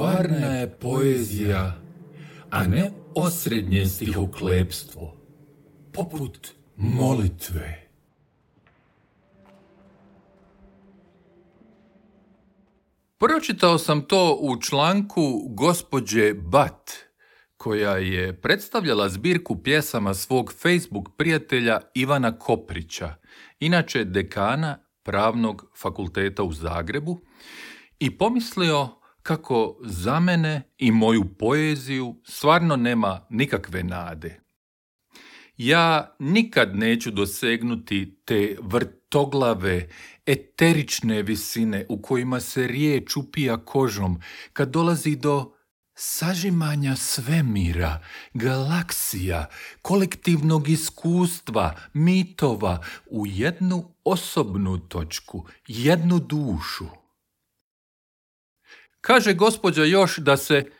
stvarna je poezija, a ne osrednje stihoklepstvo, poput molitve. Pročitao sam to u članku gospođe Bat, koja je predstavljala zbirku pjesama svog Facebook prijatelja Ivana Koprića, inače dekana Pravnog fakulteta u Zagrebu, i pomislio kako za mene i moju poeziju stvarno nema nikakve nade. Ja nikad neću dosegnuti te vrtoglave, eterične visine u kojima se riječ upija kožom kad dolazi do sažimanja svemira, galaksija, kolektivnog iskustva, mitova u jednu osobnu točku, jednu dušu. Kaže gospođa još da se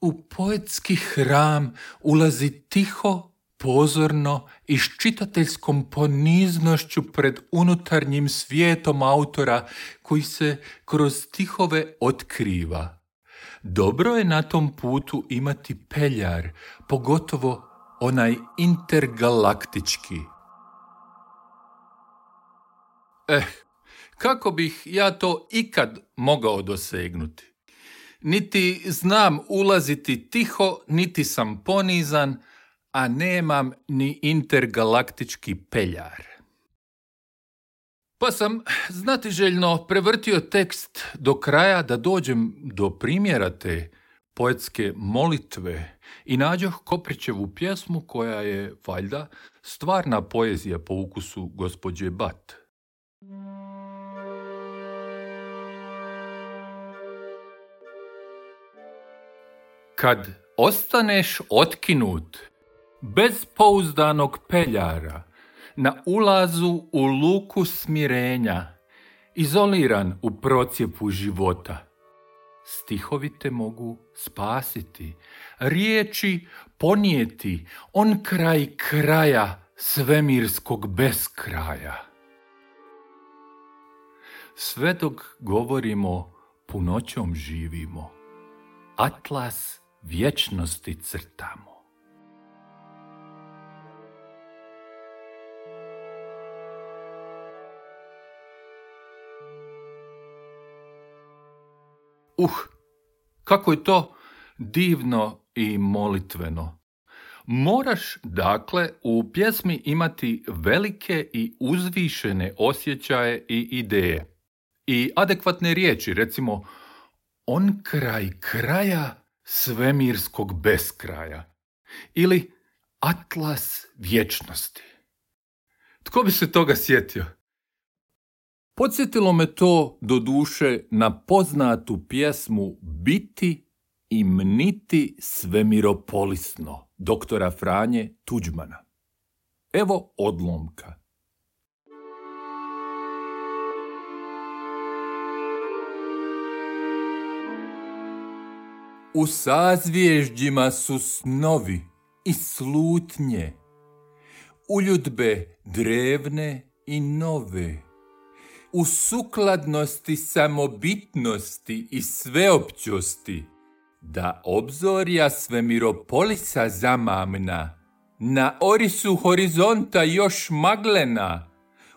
u poetski hram ulazi tiho, pozorno i s čitateljskom poniznošću pred unutarnjim svijetom autora koji se kroz tihove otkriva. Dobro je na tom putu imati peljar, pogotovo onaj intergalaktički. Eh, kako bih ja to ikad mogao dosegnuti? Niti znam ulaziti tiho, niti sam ponizan, a nemam ni intergalaktički peljar. Pa sam znatiželjno prevrtio tekst do kraja da dođem do primjera te poetske molitve i nađoh Koprićevu pjesmu koja je, valjda, stvarna poezija po ukusu gospođe Bat. Kad ostaneš otkinut, bez pouzdanog peljara, na ulazu u luku smirenja, izoliran u procijepu života. Stihovi te mogu spasiti, riječi ponijeti, on kraj kraja svemirskog beskraja. Sve dok govorimo, punoćom živimo. Atlas vječnosti crtamo. Uh, kako je to divno i molitveno. Moraš, dakle, u pjesmi imati velike i uzvišene osjećaje i ideje. I adekvatne riječi, recimo, on kraj kraja svemirskog beskraja. Ili atlas vječnosti. Tko bi se toga sjetio? Podsjetilo me to do duše na poznatu pjesmu Biti i mniti svemiropolisno doktora Franje Tuđmana. Evo odlomka. U sazvježđima su snovi i slutnje, uljudbe drevne i nove. U sukladnosti samobitnosti i sveopćosti, da obzorja svemiropolisa zamamna, na orisu horizonta još maglena,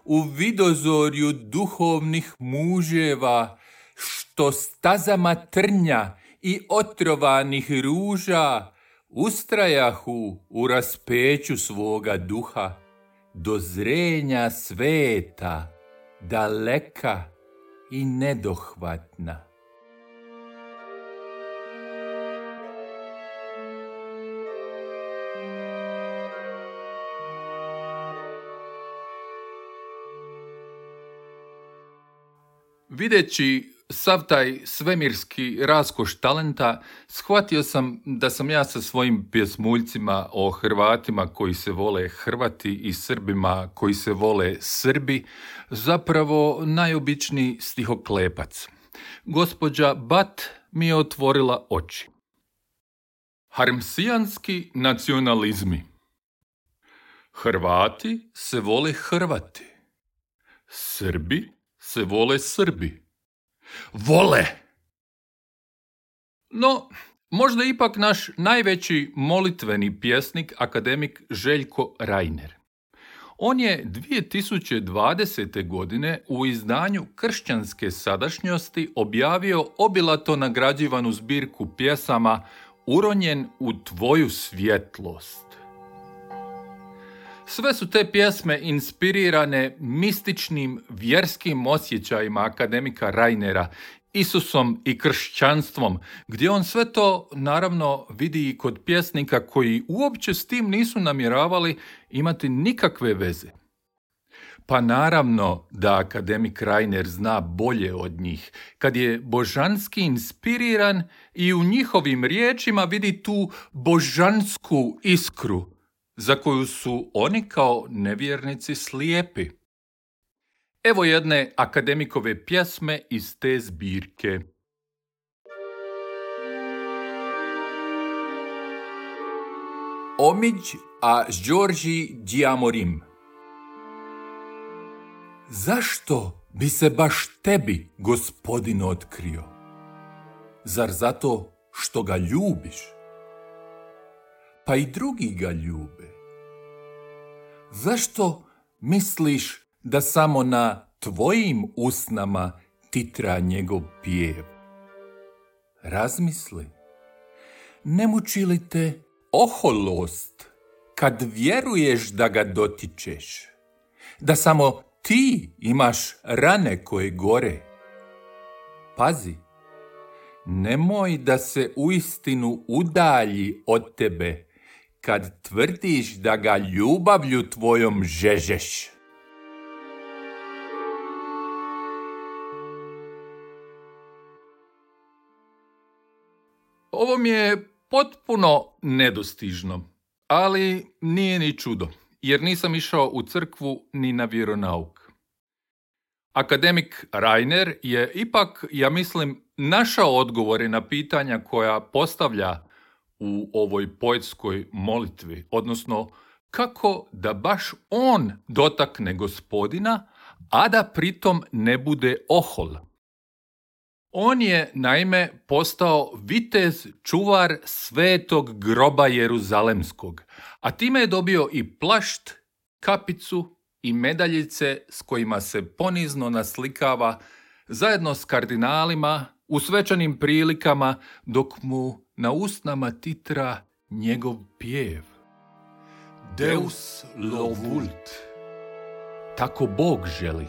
u vidozorju duhovnih muževa, što stazama trnja i otrovanih ruža ustrajahu u raspeću svoga duha, do zrenja sveta, daleka i nedohvatna. Videći sav taj svemirski raskoš talenta, shvatio sam da sam ja sa svojim pjesmuljcima o Hrvatima koji se vole Hrvati i Srbima koji se vole Srbi, zapravo najobičniji stihoklepac. Gospođa Bat mi je otvorila oči. Harmsijanski nacionalizmi. Hrvati se vole Hrvati. Srbi se vole Srbi. Vole! No, možda ipak naš najveći molitveni pjesnik, akademik Željko Rajner. On je 2020. godine u izdanju Kršćanske sadašnjosti objavio obilato nagrađivanu zbirku pjesama Uronjen u tvoju svjetlost. Sve su te pjesme inspirirane mističnim vjerskim osjećajima akademika Rajnera, Isusom i kršćanstvom, gdje on sve to naravno vidi i kod pjesnika koji uopće s tim nisu namjeravali imati nikakve veze. Pa naravno da akademik Reiner zna bolje od njih, kad je božanski inspiriran i u njihovim riječima vidi tu božansku iskru, za koju su oni kao nevjernici slijepi. Evo jedne akademikove pjesme iz te zbirke. Omiđ a Đorđi Diamorim Zašto bi se baš tebi gospodin otkrio? Zar zato što ga ljubiš? Pa i drugi ga ljube. Zašto misliš da samo na tvojim usnama titra njegov pijev. Razmisli, ne muči li te oholost kad vjeruješ da ga dotičeš, da samo ti imaš rane koje gore. Pazi, nemoj da se uistinu udalji od tebe kad tvrdiš da ga ljubavlju tvojom žežeš. Ovo mi je potpuno nedostižno, ali nije ni čudo, jer nisam išao u crkvu ni na vjeronauk. Akademik Rainer je ipak, ja mislim, našao odgovore na pitanja koja postavlja u ovoj poetskoj molitvi, odnosno kako da baš on dotakne gospodina, a da pritom ne bude ohol. On je naime postao vitez čuvar svetog groba Jeruzalemskog, a time je dobio i plašt, kapicu i medaljice s kojima se ponizno naslikava zajedno s kardinalima u svečanim prilikama dok mu na usnama titra njegov pjev. Deus lo vult. Tako Bog želi.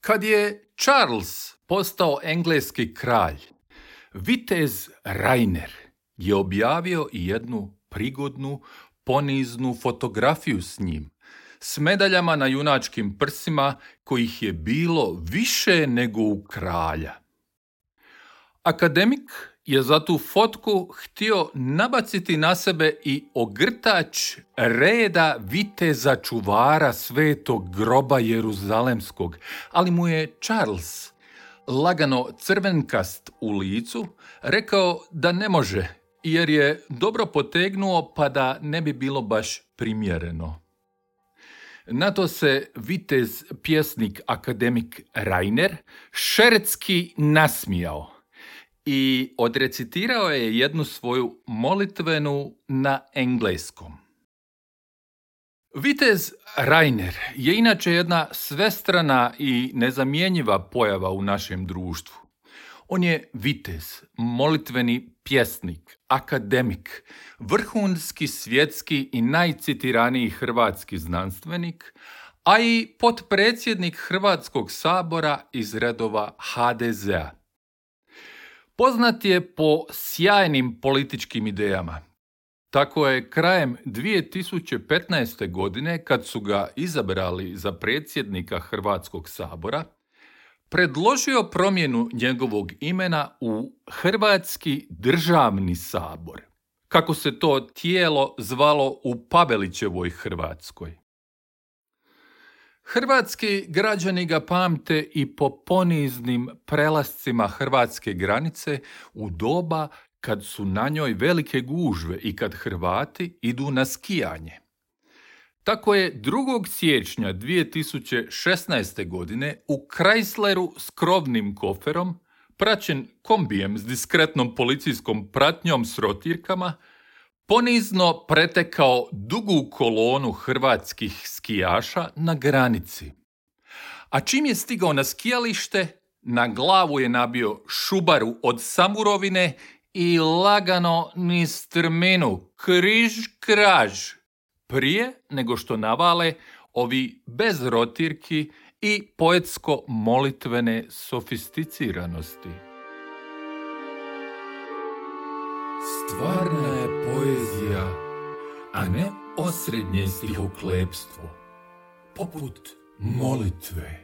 Kad je Charles postao engleski kralj, vitez Rainer je objavio i jednu prigodnu, poniznu fotografiju s njim, s medaljama na junačkim prsima kojih je bilo više nego u kralja. Akademik je za tu fotku htio nabaciti na sebe i ogrtač reda viteza čuvara svetog groba Jeruzalemskog, ali mu je Charles, lagano crvenkast u licu, rekao da ne može, jer je dobro potegnuo pa da ne bi bilo baš primjereno. Na to se vitez pjesnik akademik Rainer šeretski nasmijao i odrecitirao je jednu svoju molitvenu na engleskom. Vitez Rainer je inače jedna svestrana i nezamjenjiva pojava u našem društvu. On je vitez, molitveni pjesnik, akademik, vrhunski svjetski i najcitiraniji hrvatski znanstvenik, a i potpredsjednik Hrvatskog sabora iz redova HDZ-a. Poznat je po sjajnim političkim idejama. Tako je krajem 2015. godine, kad su ga izabrali za predsjednika Hrvatskog sabora, predložio promjenu njegovog imena u Hrvatski državni sabor, kako se to tijelo zvalo u Pabelićevoj Hrvatskoj. Hrvatski građani ga pamte i po poniznim prelascima hrvatske granice u doba kad su na njoj velike gužve i kad Hrvati idu na skijanje. Tako je 2. siječnja 2016. godine u Chrysleru s krovnim koferom, praćen kombijem s diskretnom policijskom pratnjom s rotirkama, ponizno pretekao dugu kolonu hrvatskih skijaša na granici. A čim je stigao na skijalište, na glavu je nabio šubaru od samurovine i lagano niz strminu, križ kraž, prije nego što navale ovi bez rotirki i poetsko-molitvene sofisticiranosti. Stvarna je poezija, a ne osrednje stihoklepstvo, poput molitve.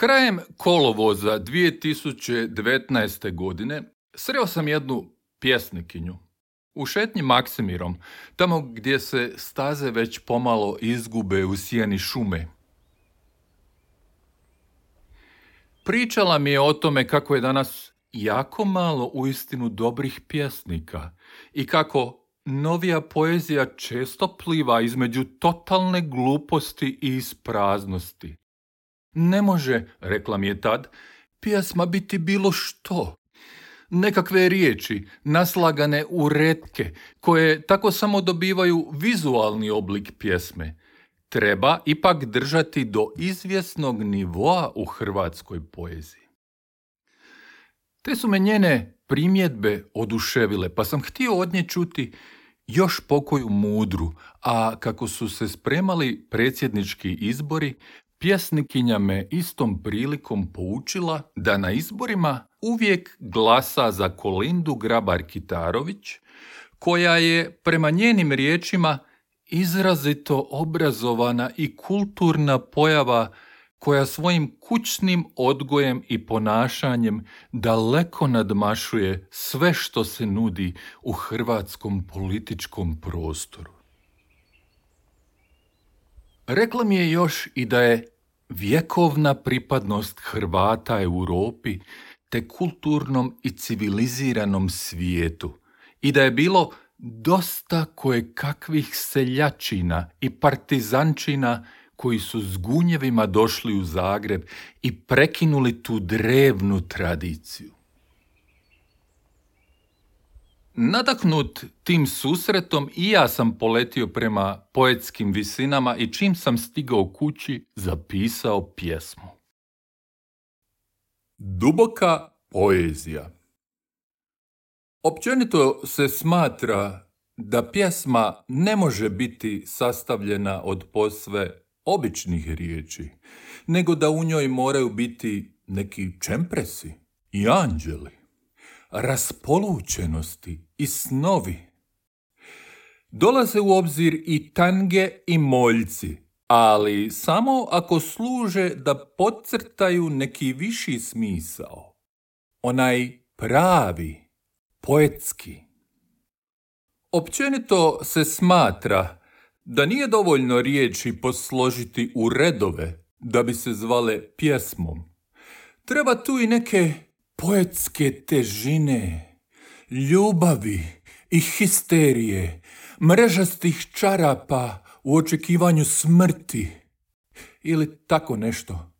Krajem kolovoza 2019. godine sreo sam jednu pjesnikinju u šetnji Maksimirom, tamo gdje se staze već pomalo izgube u sjeni šume. Pričala mi je o tome kako je danas jako malo uistinu dobrih pjesnika i kako novija poezija često pliva između totalne gluposti i ispraznosti. Ne može, rekla mi je tad, pjesma biti bilo što. Nekakve riječi, naslagane u retke, koje tako samo dobivaju vizualni oblik pjesme. Treba ipak držati do izvjesnog nivoa u hrvatskoj poeziji. Te su me njene primjedbe oduševile, pa sam htio od nje čuti još pokoju mudru, a kako su se spremali predsjednički izbori, Pjesnikinja me istom prilikom poučila da na izborima uvijek glasa za Kolindu Grabar-Kitarović, koja je, prema njenim riječima, izrazito obrazovana i kulturna pojava koja svojim kućnim odgojem i ponašanjem daleko nadmašuje sve što se nudi u hrvatskom političkom prostoru. Rekla mi je još i da je vjekovna pripadnost Hrvata Europi te kulturnom i civiliziranom svijetu i da je bilo dosta koje kakvih seljačina i partizančina koji su s gunjevima došli u Zagreb i prekinuli tu drevnu tradiciju. Nadaknut tim susretom i ja sam poletio prema poetskim visinama i čim sam stigao kući zapisao pjesmu. Duboka poezija Općenito se smatra da pjesma ne može biti sastavljena od posve običnih riječi, nego da u njoj moraju biti neki čempresi i anđeli raspolučenosti i snovi. Dolaze u obzir i tange i moljci, ali samo ako služe da podcrtaju neki viši smisao. Onaj pravi, poetski. Općenito se smatra da nije dovoljno riječi posložiti u redove da bi se zvale pjesmom. Treba tu i neke poetske težine, ljubavi i histerije, mrežastih čarapa u očekivanju smrti ili tako nešto.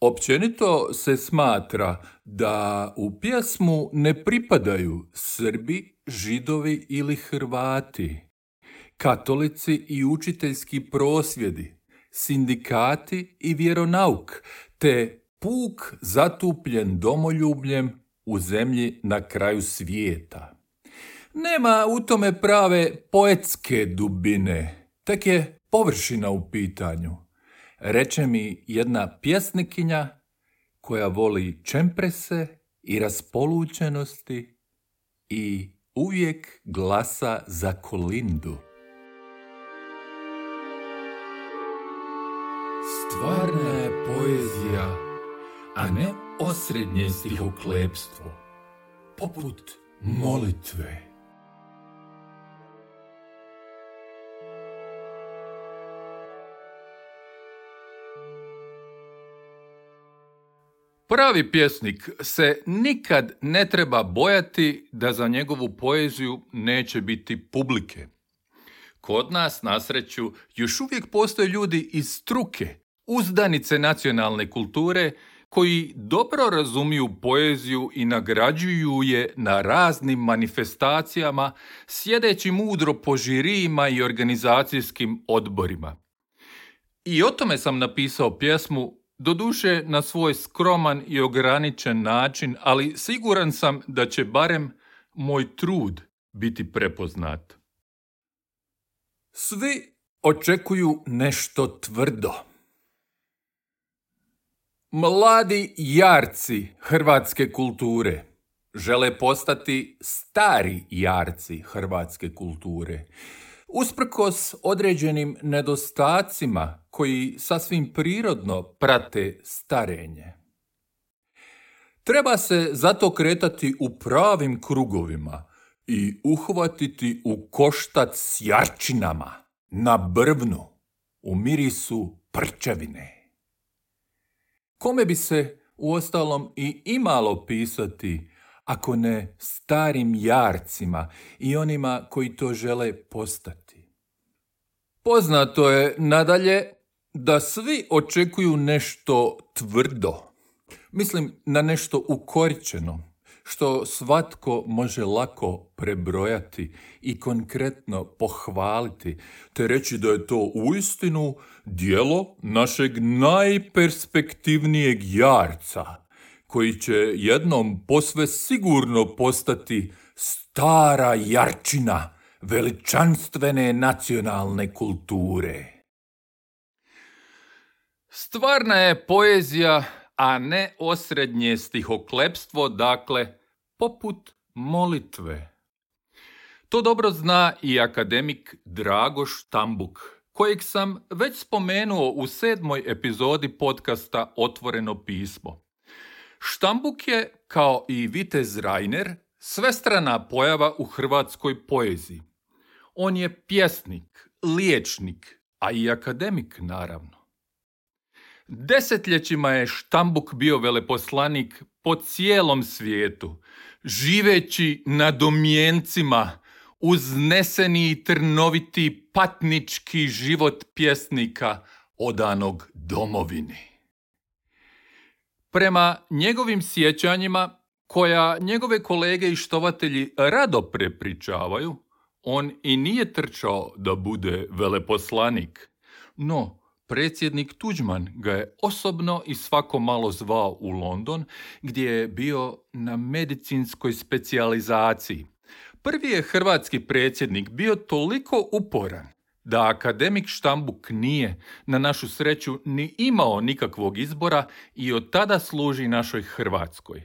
Općenito se smatra da u pjesmu ne pripadaju Srbi, Židovi ili Hrvati, katolici i učiteljski prosvjedi, sindikati i vjeronauk, te puk zatupljen domoljubljem u zemlji na kraju svijeta. Nema u tome prave poetske dubine, tek je površina u pitanju. Reče mi jedna pjesnikinja koja voli čemprese i raspolučenosti i uvijek glasa za kolindu. Stvarna je poezija a ne osrednje stihoklepstvo, poput molitve. Pravi pjesnik se nikad ne treba bojati da za njegovu poeziju neće biti publike. Kod nas, na sreću, još uvijek postoje ljudi iz struke, uzdanice nacionalne kulture, koji dobro razumiju poeziju i nagrađuju je na raznim manifestacijama, sjedeći mudro po žirijima i organizacijskim odborima. I o tome sam napisao pjesmu, doduše na svoj skroman i ograničen način, ali siguran sam da će barem moj trud biti prepoznat. Svi očekuju nešto tvrdo. Mladi jarci hrvatske kulture žele postati stari jarci hrvatske kulture. Usprkos određenim nedostacima koji sasvim prirodno prate starenje. Treba se zato kretati u pravim krugovima i uhvatiti u koštac s jarčinama, na brvnu, u mirisu prčevine. Kome bi se uostalom i imalo pisati, ako ne starim jarcima i onima koji to žele postati? Poznato je nadalje da svi očekuju nešto tvrdo. Mislim na nešto ukoričeno, što svatko može lako prebrojati i konkretno pohvaliti, te reći da je to uistinu dijelo našeg najperspektivnijeg jarca, koji će jednom posve sigurno postati stara jarčina veličanstvene nacionalne kulture. Stvarna je poezija a ne osrednje stihoklepstvo, dakle, poput molitve. To dobro zna i akademik Dragoš Tambuk, kojeg sam već spomenuo u sedmoj epizodi podcasta Otvoreno pismo. Štambuk je, kao i Vitez Rainer, svestrana pojava u hrvatskoj poeziji. On je pjesnik, liječnik, a i akademik naravno. Desetljećima je Štambuk bio veleposlanik po cijelom svijetu, živeći na domjencima, uzneseni i trnoviti patnički život pjesnika odanog domovini. Prema njegovim sjećanjima, koja njegove kolege i štovatelji rado prepričavaju, on i nije trčao da bude veleposlanik, no predsjednik Tuđman ga je osobno i svako malo zvao u London gdje je bio na medicinskoj specijalizaciji. Prvi je hrvatski predsjednik bio toliko uporan da akademik Štambuk nije, na našu sreću, ni imao nikakvog izbora i od tada služi našoj Hrvatskoj.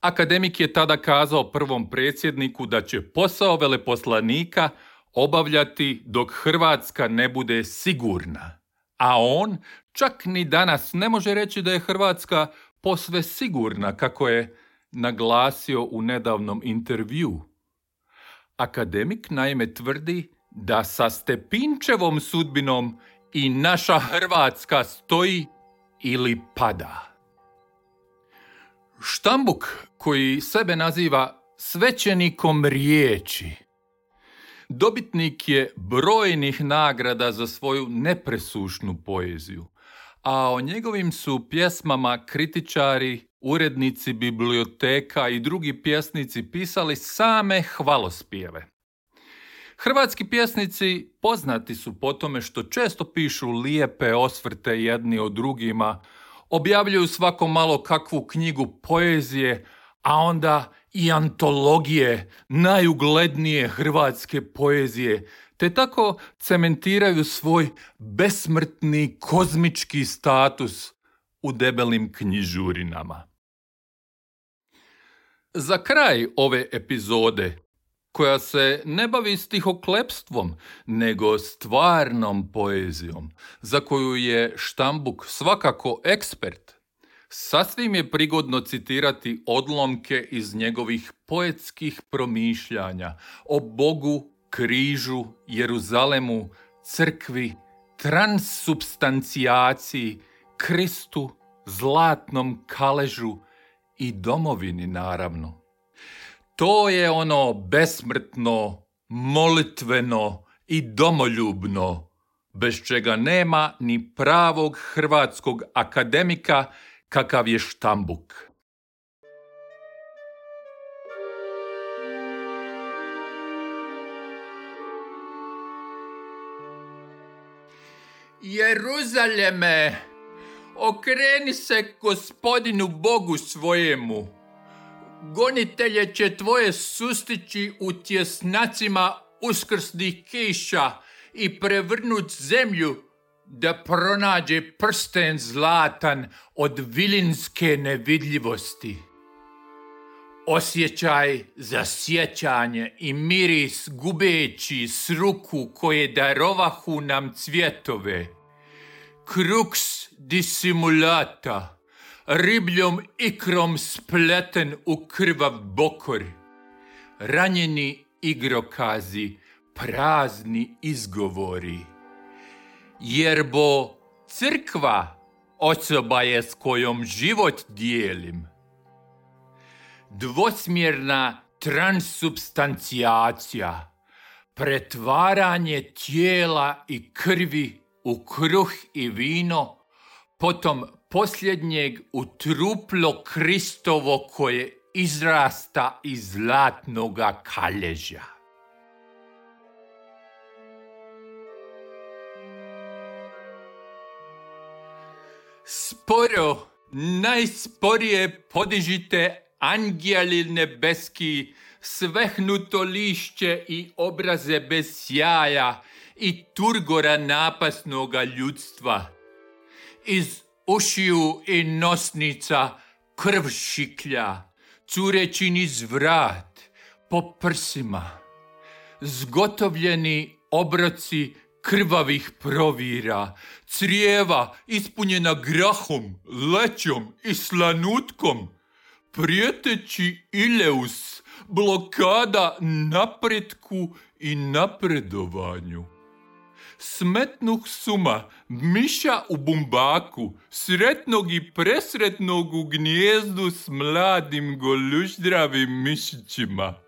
Akademik je tada kazao prvom predsjedniku da će posao veleposlanika obavljati dok Hrvatska ne bude sigurna. A on čak ni danas ne može reći da je Hrvatska posve sigurna, kako je naglasio u nedavnom intervju. Akademik naime tvrdi da sa Stepinčevom sudbinom i naša Hrvatska stoji ili pada. Štambuk, koji sebe naziva svećenikom riječi, Dobitnik je brojnih nagrada za svoju nepresušnu poeziju, a o njegovim su pjesmama kritičari, urednici biblioteka i drugi pjesnici pisali same hvalospjeve. Hrvatski pjesnici poznati su po tome što često pišu lijepe osvrte jedni o drugima, objavljuju svako malo kakvu knjigu poezije, a onda i antologije najuglednije hrvatske poezije, te tako cementiraju svoj besmrtni kozmički status u debelim knjižurinama. Za kraj ove epizode, koja se ne bavi stihoklepstvom, nego stvarnom poezijom, za koju je Štambuk svakako ekspert, Sasvim je prigodno citirati odlomke iz njegovih poetskih promišljanja o Bogu, križu, Jeruzalemu, crkvi, transsubstancijaciji, Kristu, zlatnom kaležu i domovini naravno. To je ono besmrtno, molitveno i domoljubno, bez čega nema ni pravog hrvatskog akademika kakav je Štambuk. Jeruzaleme, okreni se gospodinu Bogu svojemu. Gonitelje će tvoje sustići u tjesnacima uskrsnih kiša i prevrnut zemlju da pronađe prsten zlatan od vilinske nevidljivosti. Osjećaj za sjećanje i miris gubeći s ruku koje darovahu nam cvjetove. Kruks disimulata, ribljom ikrom spleten u krvav bokor. Ranjeni igrokazi, prazni izgovori. Jer bo crkva osoba je s kojom život dijelim. Dvosmjerna transubstancijacija, pretvaranje tijela i krvi u kruh i vino, potom posljednjeg u truplo Kristovo koje izrasta iz zlatnoga kalježa. Sporo, najsporije podižite anđeli nebeski, svehnuto lišće i obraze bez sjaja i turgora napasnoga ljudstva. Iz ušiju i nosnica krv šiklja, cureći niz vrat, po prsima. Zgotovljeni obroci krvavih provira, crijeva ispunjena grahom, lećom i slanutkom, prijeteći ileus, blokada napretku i napredovanju. Smetnuh suma, miša u bumbaku, sretnog i presretnog u gnjezdu s mladim goluždravim mišićima.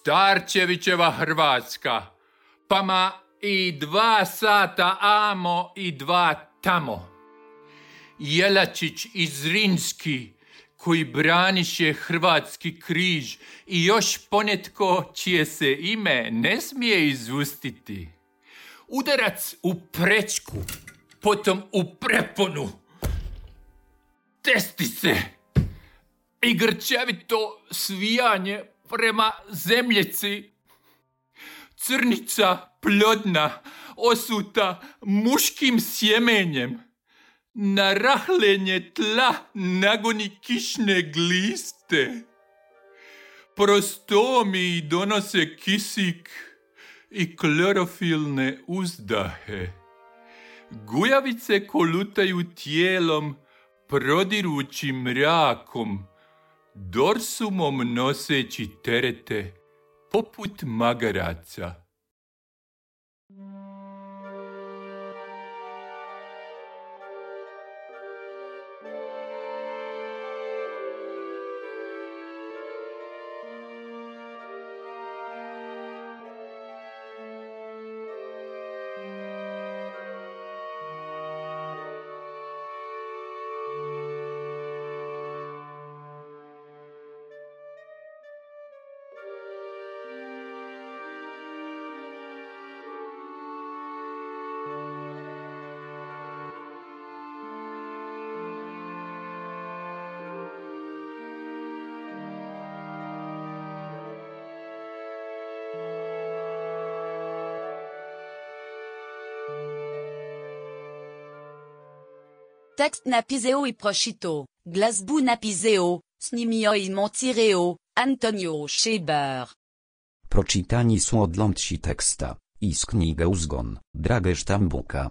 Starčevićeva Hrvatska, pa ma i dva sata amo i dva tamo. Jelačić iz Rinski, koji braniše hrvatski križ i još ponetko čije se ime ne smije izustiti. Udarac u prečku, potom u preponu. Testi se i grčevito svijanje prema zemljeci. Crnica plodna, osuta muškim sjemenjem. Na rahlenje tla nagoni kišne gliste. Prostomi donose kisik i klorofilne uzdahe. Gujavice kolutaju tijelom, prodirući mrakom, dorsumom noseći terete, poput magaraca. tekst napiseo i przeczytał. Glasbu napiseo, z nimi i mentireo, Antonio Schiber. Proczytani są odlądci teksta, i z knigę zgon, dragesz tambuka,